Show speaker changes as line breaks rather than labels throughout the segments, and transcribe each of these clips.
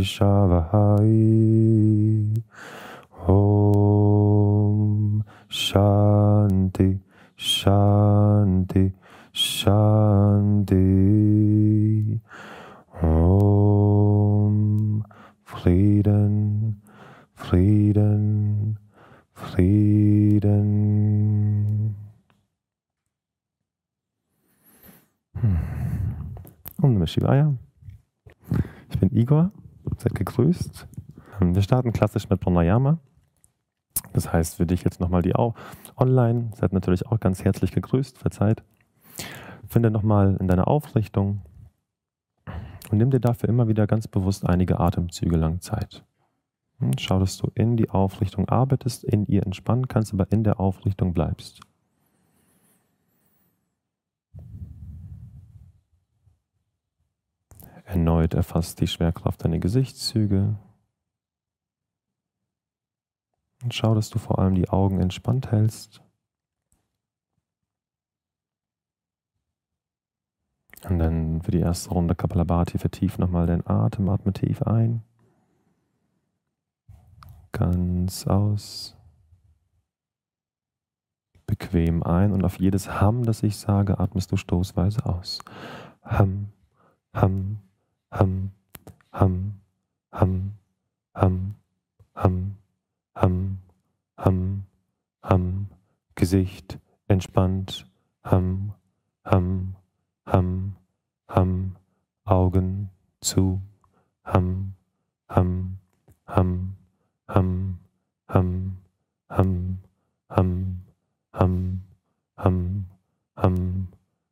Ma Vidvishavahai Om Shanti Shanti Shanti Om Frieden Frieden, Frieden. Hm. Om Namah Shivaya. Ich bin Igor, seid gegrüßt. Ähm, wir starten klassisch mit Pranayama. Das heißt für dich jetzt nochmal die auch online. Seid natürlich auch ganz herzlich gegrüßt, verzeiht. Finde nochmal in deiner Aufrichtung und nimm dir dafür immer wieder ganz bewusst einige Atemzüge lang Zeit. Hm, schau, dass du in die Aufrichtung arbeitest, in ihr entspannen kannst, aber in der Aufrichtung bleibst. Erneut erfasst die Schwerkraft deine Gesichtszüge. Und schau, dass du vor allem die Augen entspannt hältst. Und dann für die erste Runde Kapalabhati vertief nochmal den Atem, atme tief ein ganz aus. Bequem ein und auf jedes Ham, das ich sage, atmest du stoßweise aus. Ham, Ham, Ham, Ham, Ham, Ham, Ham, Ham, Ham, Ham, Gesicht entspannt, Ham, Ham, Ham, Ham, Augen zu, Ham, Ham, Ham, hum, hum, hum, hum, hum, hum, hum,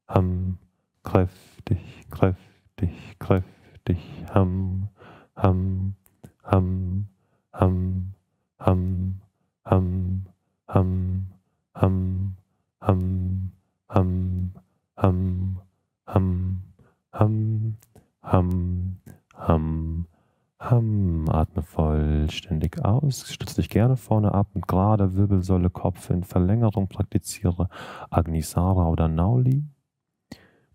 hum, kräftig, kräftig, kräftig, hum, hum, hum, hum, hum, hum, hum, hum, hum, hum, hum, hum, hum, hum, hum, Hum, atme vollständig aus. Stütze dich gerne vorne ab mit gerader Wirbelsäule, Kopf in Verlängerung. Praktiziere Agnisara oder Nauli.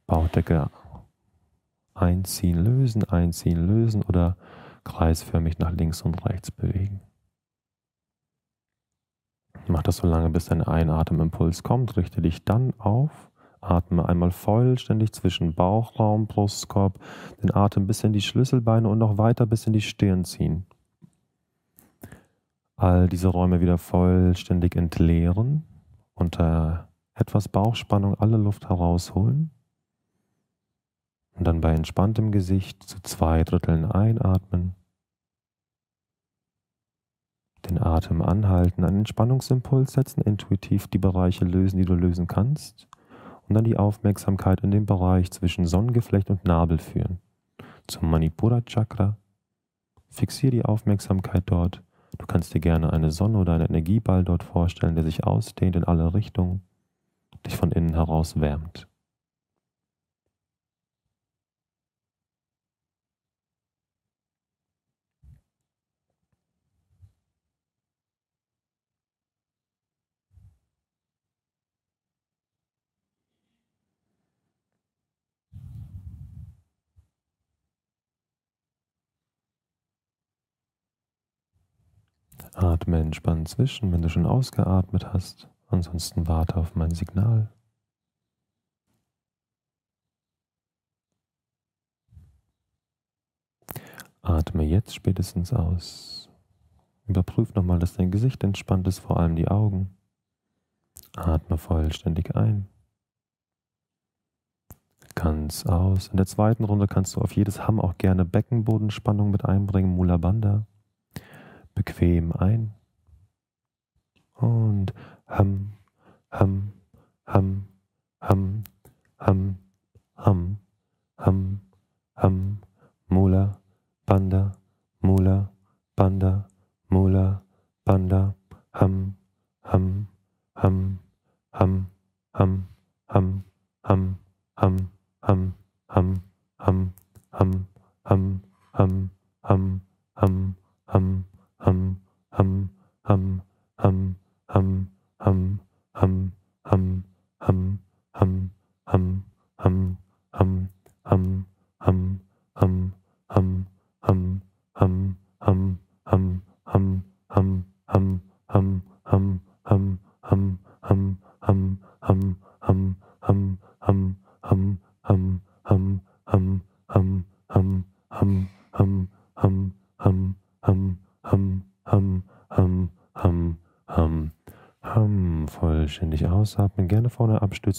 Bauchdecke einziehen, lösen, einziehen, lösen oder kreisförmig nach links und rechts bewegen. Mach das so lange, bis dein Einatemimpuls kommt. Richte dich dann auf Atme einmal vollständig zwischen Bauchraum, Brustkorb, den Atem bis in die Schlüsselbeine und noch weiter bis in die Stirn ziehen. All diese Räume wieder vollständig entleeren, unter etwas Bauchspannung alle Luft herausholen und dann bei entspanntem Gesicht zu zwei Dritteln einatmen, den Atem anhalten, einen Entspannungsimpuls setzen, intuitiv die Bereiche lösen, die du lösen kannst und dann die Aufmerksamkeit in den Bereich zwischen Sonnengeflecht und Nabel führen. Zum Manipura Chakra. Fixiere die Aufmerksamkeit dort. Du kannst dir gerne eine Sonne oder einen Energieball dort vorstellen, der sich ausdehnt in alle Richtungen, dich von innen heraus wärmt. Atme entspannt zwischen, wenn du schon ausgeatmet hast. Ansonsten warte auf mein Signal. Atme jetzt spätestens aus. Überprüf nochmal, dass dein Gesicht entspannt ist, vor allem die Augen. Atme vollständig ein. Ganz aus. In der zweiten Runde kannst du auf jedes Hamm auch gerne Beckenbodenspannung mit einbringen, Mula Bandha bequem ein. Und ham, ham, ham, ham, ham, ham, ham, ham, Mula,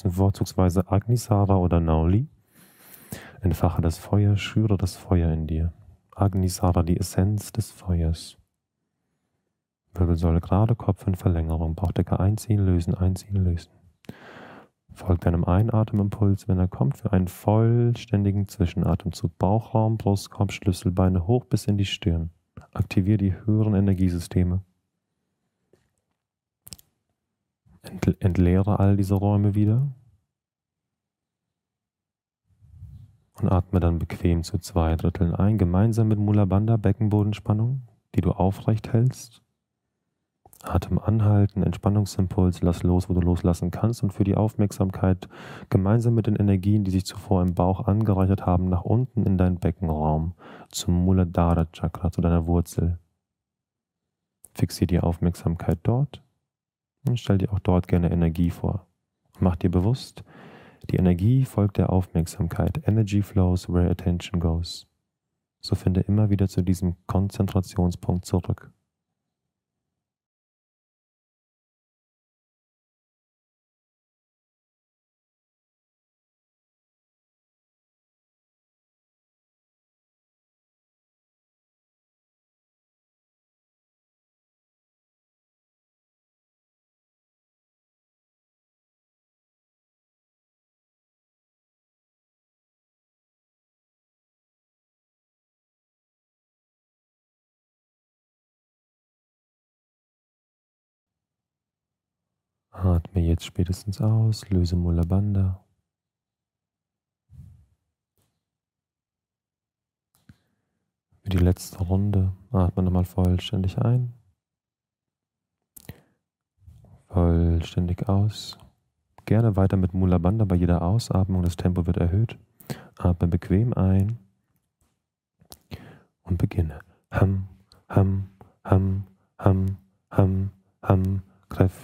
abstützen, vorzugsweise Agnisara oder Nauli. Entfache das Feuer, schüre das Feuer in dir. Agnisara, die Essenz des Feuers. Wirbelsäule gerade, Kopf in Verlängerung, Bauchdecke einziehen, lösen, einziehen, lösen. Folgt deinem Einatemimpuls, wenn er kommt, für einen vollständigen Zwischenatemzug. Bauchraum, Brustkorb, Schlüsselbeine hoch bis in die Stirn. Aktiviere die höheren Energiesysteme. Entleere all diese Räume wieder. Und atme dann bequem zu zwei Dritteln ein, gemeinsam mit Mula Bandha Beckenbodenspannung, die du aufrecht hältst. Atem anhalten, Entspannungsimpuls, lass los, wo du loslassen kannst und für die Aufmerksamkeit gemeinsam mit den Energien, die sich zuvor im Bauch angereichert haben, nach unten in deinen Beckenraum, zum Muladhara Chakra, zu deiner Wurzel. Fixier die Aufmerksamkeit dort und stell dir auch dort gerne Energie vor. Mach dir bewusst, die Energie folgt der Aufmerksamkeit. Energy flows where attention goes. So finde immer wieder zu diesem Konzentrationspunkt zurück. Atme jetzt spätestens aus, löse Mula Bandha. Für die letzte Runde atme nochmal vollständig ein. Vollständig aus. Gerne weiter mit Mula Bandha bei jeder Ausatmung. Das Tempo wird erhöht. Atme bequem ein und beginne. Ham, ham, ham, ham, ham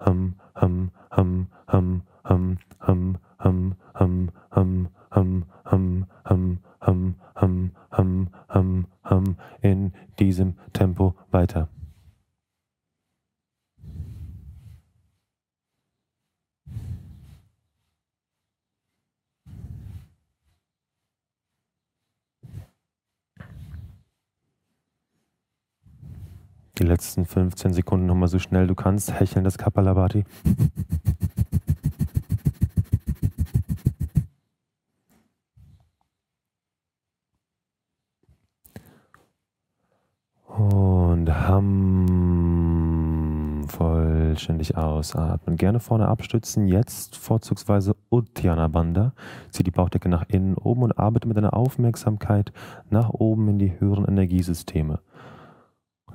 hum hum hum hum hum hum hum hum hum hum hum hum hum hum hum hum hum in diesem Tempo weiter. Die letzten 15 Sekunden nochmal so schnell du kannst. Hecheln das Kapalabhati. Und Ham vollständig ausatmen. Gerne vorne abstützen. Jetzt vorzugsweise Uddiyana Bandha. Zieh die Bauchdecke nach innen oben und arbeite mit deiner Aufmerksamkeit nach oben in die höheren Energiesysteme.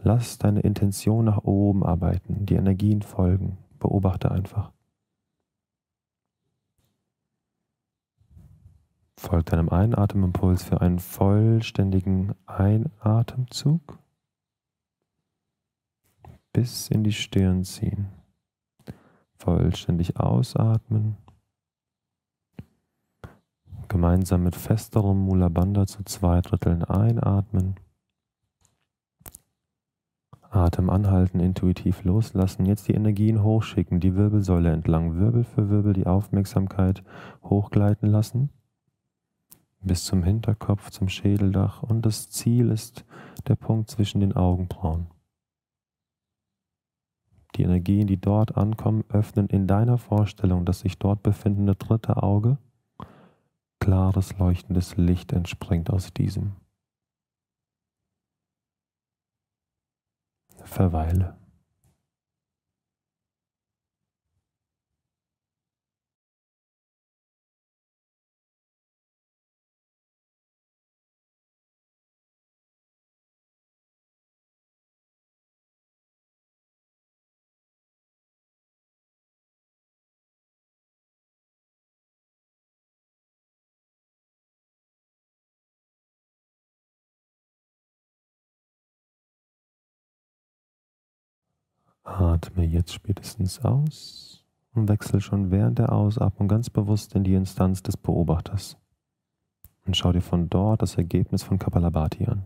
Lass deine Intention nach oben arbeiten, die Energien folgen. Beobachte einfach. Folgt deinem Einatemimpuls für einen vollständigen Einatemzug. Bis in die Stirn ziehen. Vollständig ausatmen. Gemeinsam mit festerem Mula Bandha zu zwei Dritteln einatmen. Atem anhalten, intuitiv loslassen. Jetzt die Energien hochschicken, die Wirbelsäule entlang, Wirbel für Wirbel die Aufmerksamkeit hochgleiten lassen. Bis zum Hinterkopf, zum Schädeldach. Und das Ziel ist der Punkt zwischen den Augenbrauen. Die Energien, die dort ankommen, öffnen in deiner Vorstellung das sich dort befindende dritte Auge. Klares, leuchtendes Licht entspringt aus diesem. Verweile. Atme jetzt spätestens aus und wechsle schon während der Ausatmung ganz bewusst in die Instanz des Beobachters. Und schau dir von dort das Ergebnis von Kapalabhati an.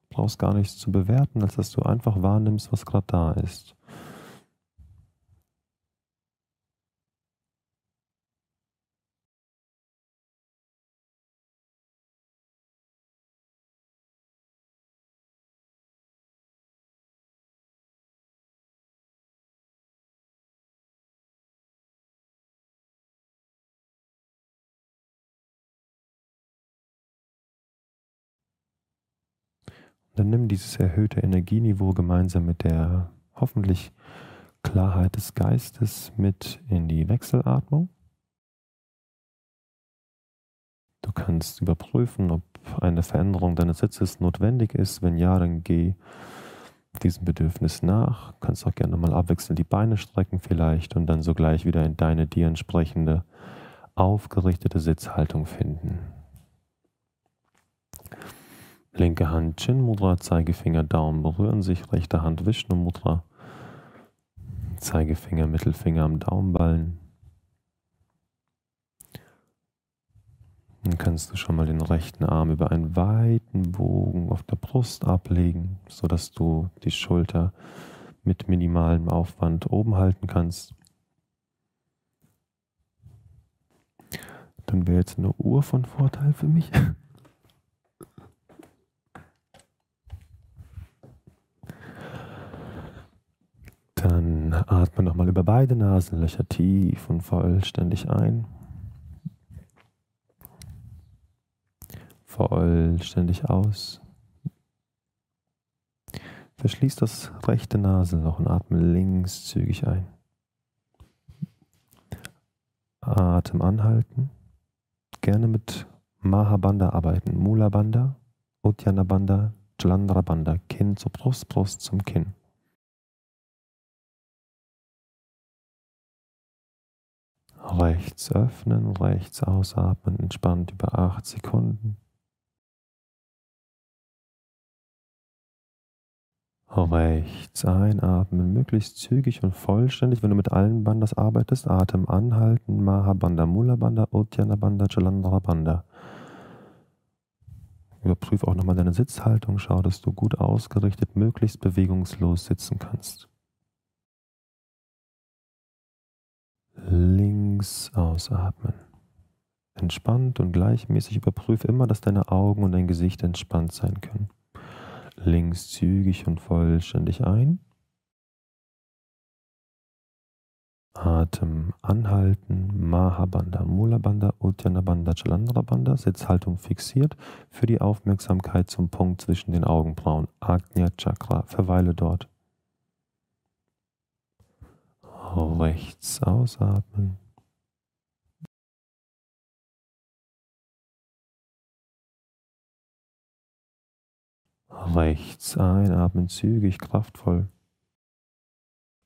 Du brauchst gar nichts zu bewerten, als dass du einfach wahrnimmst, was gerade da ist. Dann nimm dieses erhöhte Energieniveau gemeinsam mit der hoffentlich Klarheit des Geistes mit in die Wechselatmung. Du kannst überprüfen, ob eine Veränderung deines Sitzes notwendig ist. Wenn ja, dann geh diesem Bedürfnis nach. Du kannst auch gerne mal abwechselnd die Beine strecken vielleicht und dann sogleich wieder in deine dir entsprechende aufgerichtete Sitzhaltung finden. Linke Hand Chin Mudra, Zeigefinger, Daumen berühren sich, rechte Hand Vishnu Mudra, Zeigefinger, Mittelfinger am Daumenballen. Dann kannst du schon mal den rechten Arm über einen weiten Bogen auf der Brust ablegen, sodass du die Schulter mit minimalem Aufwand oben halten kannst. Dann wäre jetzt eine Uhr von Vorteil für mich. Dann atme nochmal über beide Nasenlöcher tief und vollständig ein. Vollständig aus. Verschließ das rechte Nasenloch und atme links zügig ein. Atem anhalten. Gerne mit Mahabanda arbeiten. Mula Bandha, Uddiyana Bandha, Jalandhara Bandha. Kinn zur Brust, Brust zum Kinn. Rechts öffnen, rechts ausatmen, entspannt über acht Sekunden. Rechts einatmen, möglichst zügig und vollständig. Wenn du mit allen Bandas arbeitest, Atem anhalten, Mahabanda, Mula Banda, Uddiyana Banda, Jalandhara Banda. Überprüf auch nochmal deine Sitzhaltung, schau, dass du gut ausgerichtet, möglichst bewegungslos sitzen kannst. Links ausatmen. Entspannt und gleichmäßig überprüfe immer, dass deine Augen und dein Gesicht entspannt sein können. Links zügig und vollständig ein. Atem anhalten, Mahabanda, Mulabanda, Uttanabanda, Chalandrabanda, Sitzhaltung fixiert für die Aufmerksamkeit zum Punkt zwischen den Augenbrauen, Agnya Chakra, verweile dort. Rechts ausatmen. Rechts einatmen, zügig, kraftvoll.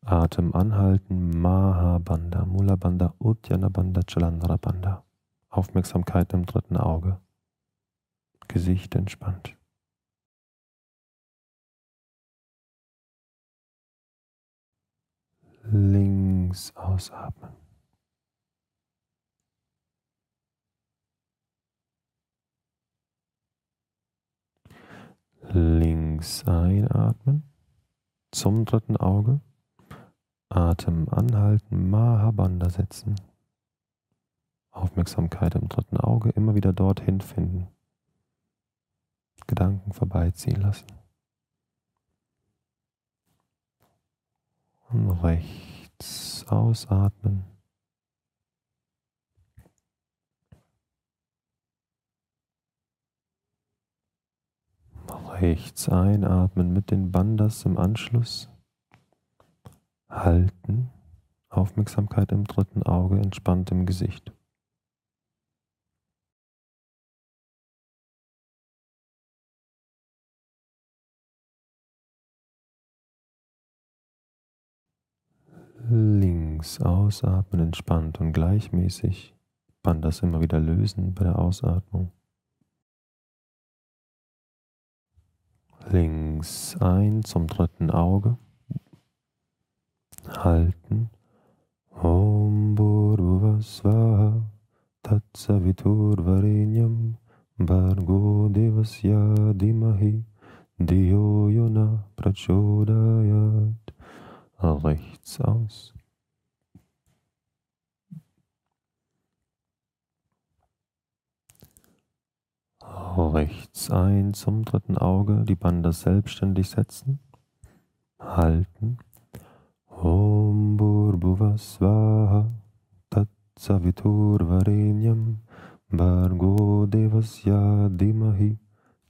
Atem anhalten, Mahabanda, Mulabanda, Uddiyana Chalandra Banda. Aufmerksamkeit im dritten Auge. Gesicht entspannt. Links ausatmen. Links einatmen zum dritten Auge. Atem anhalten, Mahabanda setzen. Aufmerksamkeit im dritten Auge immer wieder dorthin finden. Gedanken vorbeiziehen lassen. Rechts ausatmen. Rechts einatmen mit den Bandas im Anschluss. Halten. Aufmerksamkeit im dritten Auge, entspannt im Gesicht. Links ausatmen, entspannt und gleichmäßig. Bandas immer wieder lösen bei der Ausatmung. Links ein zum dritten Auge. Halten. Om Bhurvasvaha Tatsavitur Varenyam Bargo Devasya Dimahi Diyo Yona Prachodayat rechts aus. Rechts ein zum dritten Auge, die Bande selbstständig setzen, halten. Om Bhurbhuvasvaha Tatsavitur Varenyam Bargo Devasya Dimahi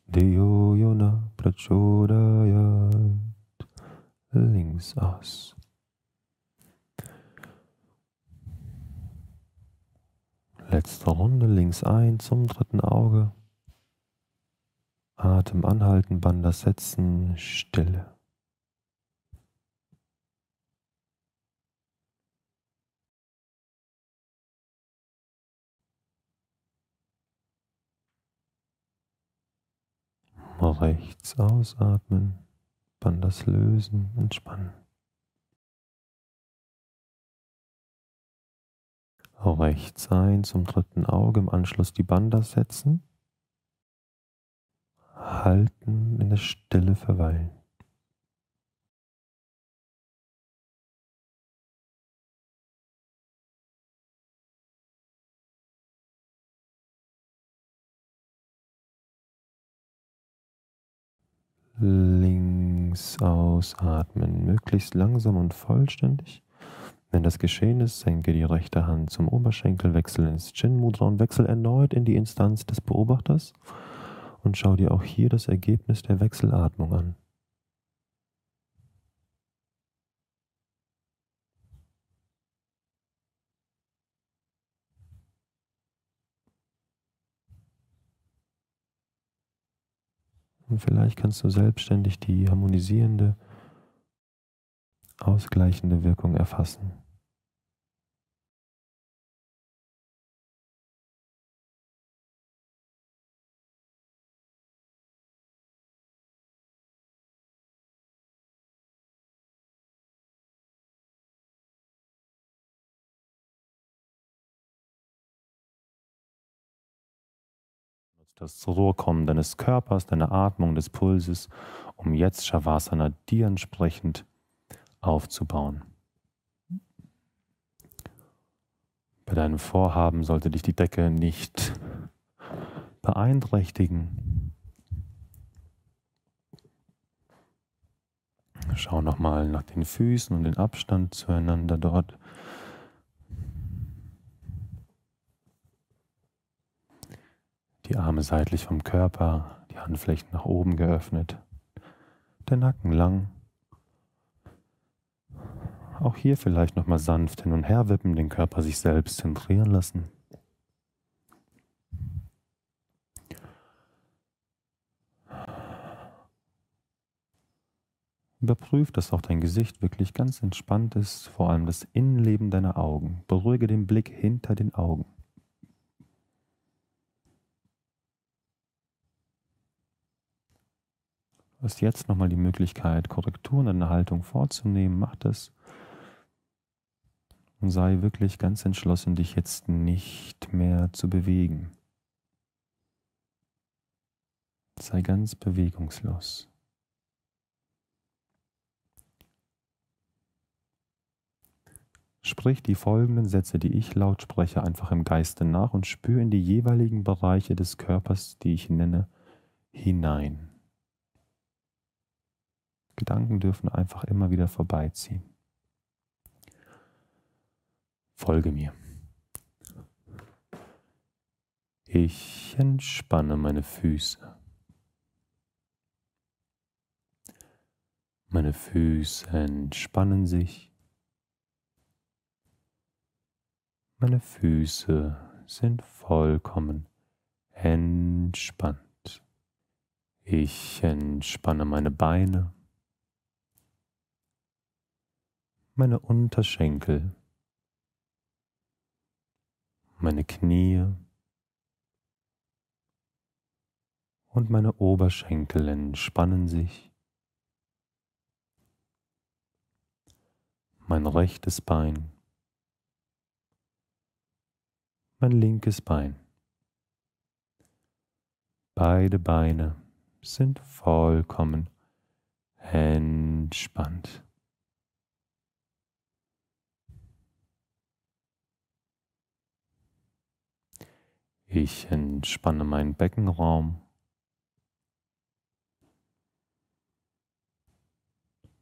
Diyo Yona Prachodayat links aus. Letzte Runde links ein zum dritten Auge. Atem anhalten, Banda setzen, Stille. Rechts ausatmen. Bandas lösen, entspannen. Rechts ein zum dritten Auge, im Anschluss die Bandas setzen. Halten, in der Stille verweilen. Links ausatmen, möglichst langsam und vollständig. Wenn das geschehen ist, senke die rechte Hand zum Oberschenkel, wechsel ins Chin Mudra und wechsel erneut in die Instanz des Beobachters und schau dir auch hier das Ergebnis der Wechselatmung an. Und vielleicht kannst du selbstständig die harmonisierende, ausgleichende Wirkung erfassen. Das Zurückkommen deines Körpers, deiner Atmung, des Pulses, um jetzt Shavasana dir entsprechend aufzubauen. Bei deinem Vorhaben sollte dich die Decke nicht beeinträchtigen. Schau nochmal nach den Füßen und den Abstand zueinander dort. Die Arme seitlich vom Körper, die Handflächen nach oben geöffnet, der Nacken lang. Auch hier vielleicht nochmal sanft hin und her wippen, den Körper sich selbst zentrieren lassen. Überprüf, dass auch dein Gesicht wirklich ganz entspannt ist, vor allem das Innenleben deiner Augen. Beruhige den Blick hinter den Augen. Hast jetzt nochmal die Möglichkeit, Korrekturen in der Haltung vorzunehmen. Mach das. Und sei wirklich ganz entschlossen, dich jetzt nicht mehr zu bewegen. Sei ganz bewegungslos. Sprich die folgenden Sätze, die ich laut spreche, einfach im Geiste nach und spür in die jeweiligen Bereiche des Körpers, die ich nenne, hinein. Gedanken dürfen einfach immer wieder vorbeiziehen. Folge mir. Ich entspanne meine Füße. Meine Füße entspannen sich. Meine Füße sind vollkommen entspannt. Ich entspanne meine Beine, meine Unterschenkel, meine Knie und meine Oberschenkel entspannen sich. mein rechtes Bein, mein linkes Bein. Beide Beine sind vollkommen entspannt. Ich entspanne meinen Beckenraum.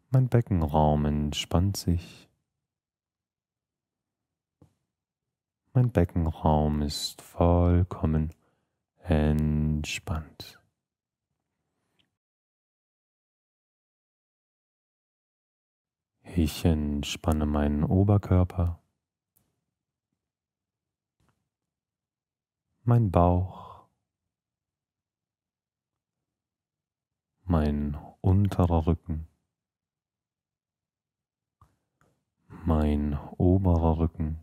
Mein Beckenraum entspannt sich. Mein Beckenraum ist vollkommen entspannt. Ich entspanne meinen Oberkörper, mein Bauch, mein unterer Rücken. mein oberer Rücken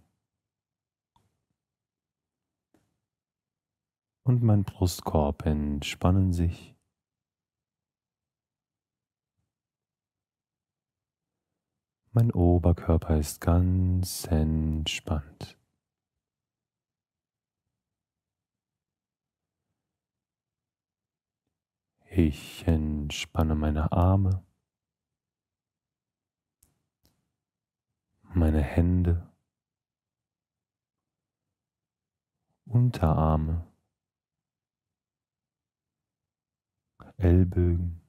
und mein Brustkorb entspannen sich. Mein Oberkörper ist ganz entspannt. Ich entspanne meine Arme. meine Hände, Unterarme, Ellbögen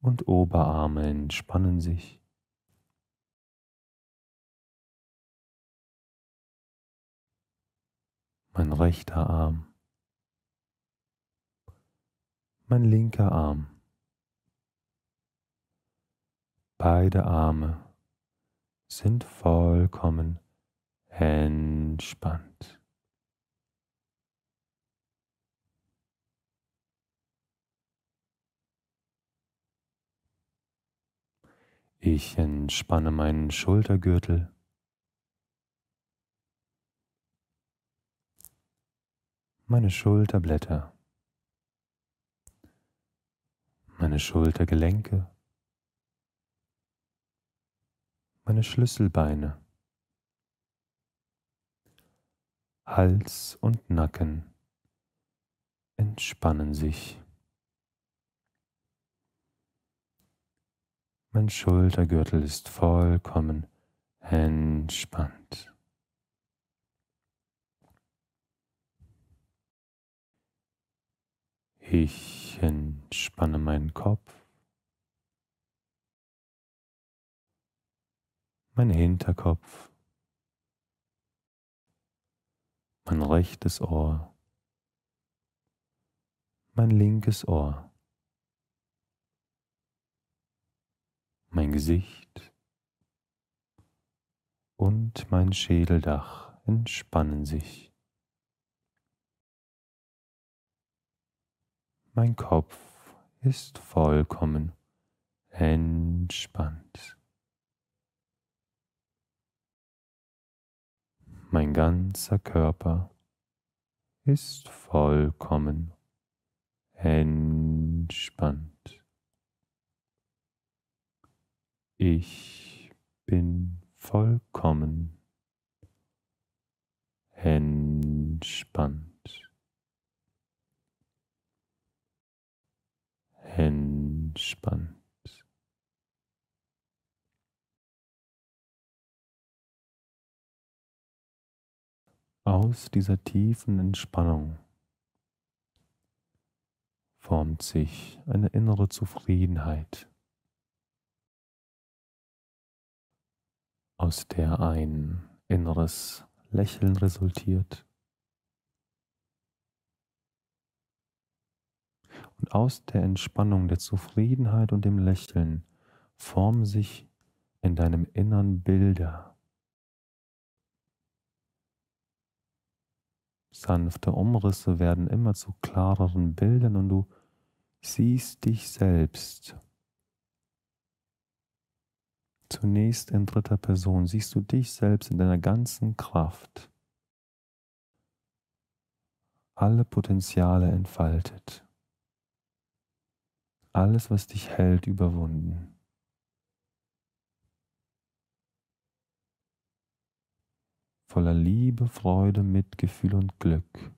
und Oberarme entspannen sich. Mein rechter Arm, mein linker Arm. Beide Arme sind vollkommen entspannt. Ich entspanne meinen Schultergürtel. Meine Schulterblätter. Meine Schultergelenke. meine Schlüsselbeine, Hals und Nacken entspannen sich. Mein Schultergürtel ist vollkommen entspannt. Ich entspanne meinen Kopf. mein Hinterkopf, mein rechtes Ohr, mein linkes Ohr, mein Gesicht und mein Schädeldach entspannen sich. Mein Kopf ist vollkommen entspannt. mein ganzer Körper ist vollkommen entspannt. Ich bin vollkommen entspannt. Entspannt. aus dieser tiefen Entspannung formt sich eine innere Zufriedenheit, aus der ein inneres Lächeln resultiert. Und aus der Entspannung, der Zufriedenheit und dem Lächeln formen sich in deinem Innern Bilder. Sanfte Umrisse werden immer zu klareren Bildern und du siehst dich selbst. Zunächst in dritter Person siehst du dich selbst in deiner ganzen Kraft. Alle Potenziale entfaltet. Alles, was dich hält, überwunden. voller Liebe, Freude, Mitgefühl und Glück.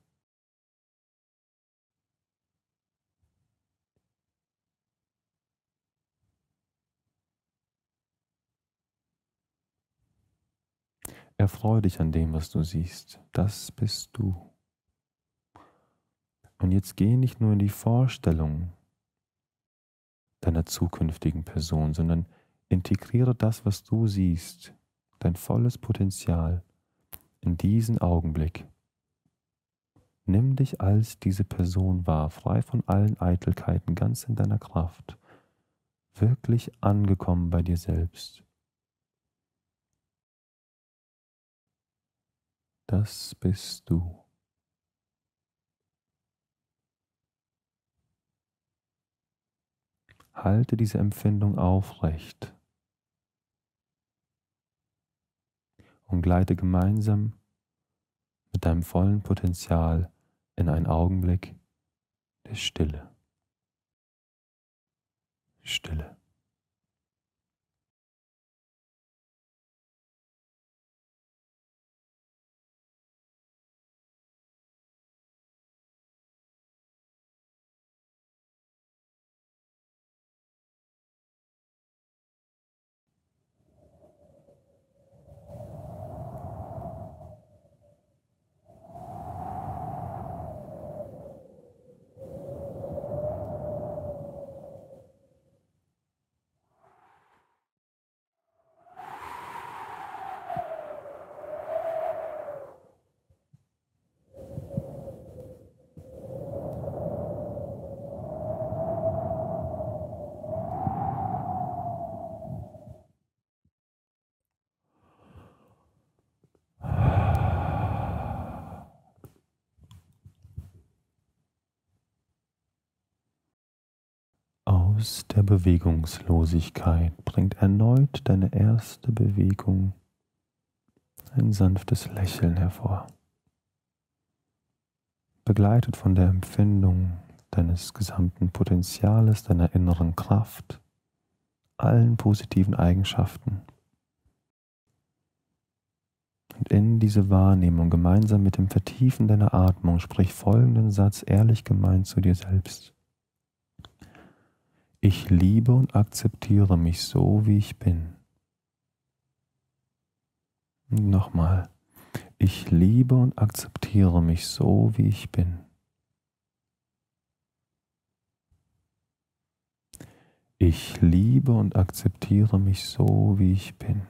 Erfreue dich an dem, was du siehst. Das bist du. Und jetzt geh nicht nur in die Vorstellung deiner zukünftigen Person, sondern integriere das, was du siehst, dein volles Potenzial in diesen Augenblick. Nimm dich als diese Person wahr, frei von allen Eitelkeiten, ganz in deiner Kraft, wirklich angekommen bei dir selbst. Das bist du. Halte diese Empfindung aufrecht. und gleite gemeinsam mit deinem vollen Potenzial in einen Augenblick der Stille. Stille. Aus der Bewegungslosigkeit bringt erneut deine erste Bewegung ein sanftes Lächeln hervor, begleitet von der Empfindung deines gesamten Potenziales, deiner inneren Kraft, allen positiven Eigenschaften. Und in diese Wahrnehmung gemeinsam mit dem Vertiefen deiner Atmung sprich folgenden Satz ehrlich gemeint zu dir selbst. Ich liebe und akzeptiere mich so, wie ich bin. Nochmal. Ich liebe und akzeptiere mich so, wie ich bin. Ich liebe und akzeptiere mich so, wie ich bin.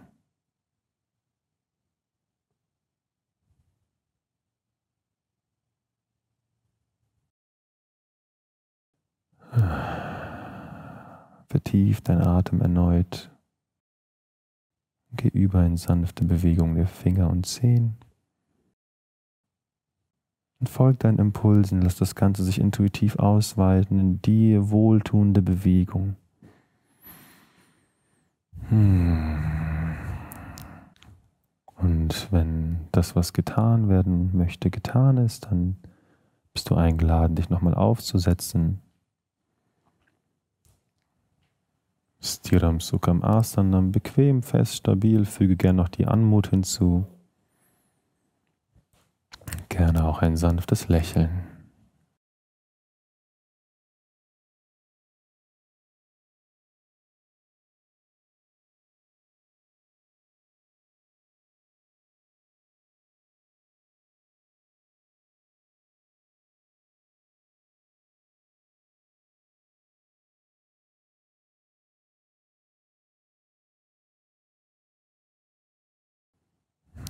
Vertief dein Atem erneut. Geh über in sanfte Bewegung der Finger und Zehen. Und folg deinen Impulsen, lass das Ganze sich intuitiv ausweiten in dir wohltuende Bewegung. Hm. Und wenn das, was getan werden möchte, getan ist, dann bist du eingeladen, dich nochmal aufzusetzen, Stiram Sukham Asanam, bequem, fest, stabil, füge gern noch die Anmut hinzu. Gerne auch ein sanftes Lächeln.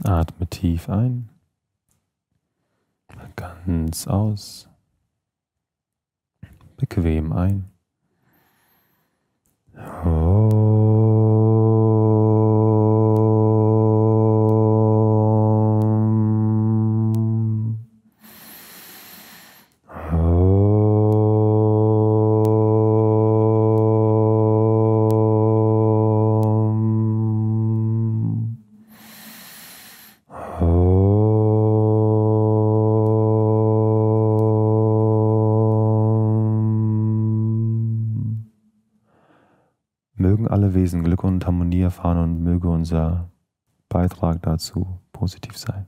Atme tief ein. Ganz aus. Bequem ein. Mögen möge unser Beitrag dazu positiv sein.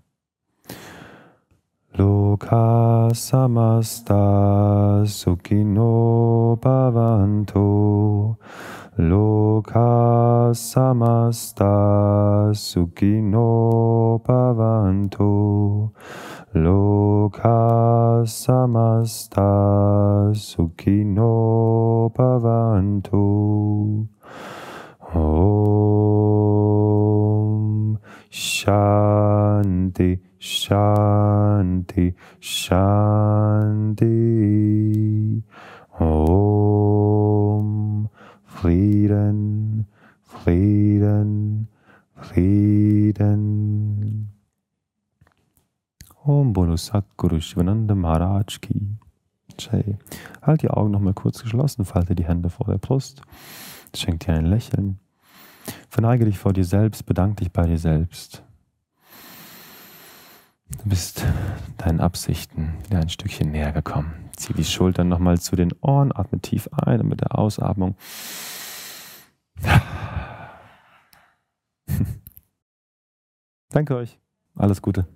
Loka samasta sukhino bhavanto. Loka samasta sukhino bhavanto. Loka samasta sukhino bhavanto. Om Shanti Shanti Shanti Om Frieden Frieden Frieden Om Bolo Satguru Shivananda Maharaj Ki Jai. Halt die Augen nochmal kurz geschlossen, falte die Hände vor der Brust, schenk dir ein Lächeln. Verneige dich vor dir selbst, bedank dich bei dir selbst. Du bist deinen Absichten wieder ein Stückchen näher gekommen. Zieh die Schultern nochmal zu den Ohren, atme tief ein und mit der Ausatmung. Danke euch. Alles Gute.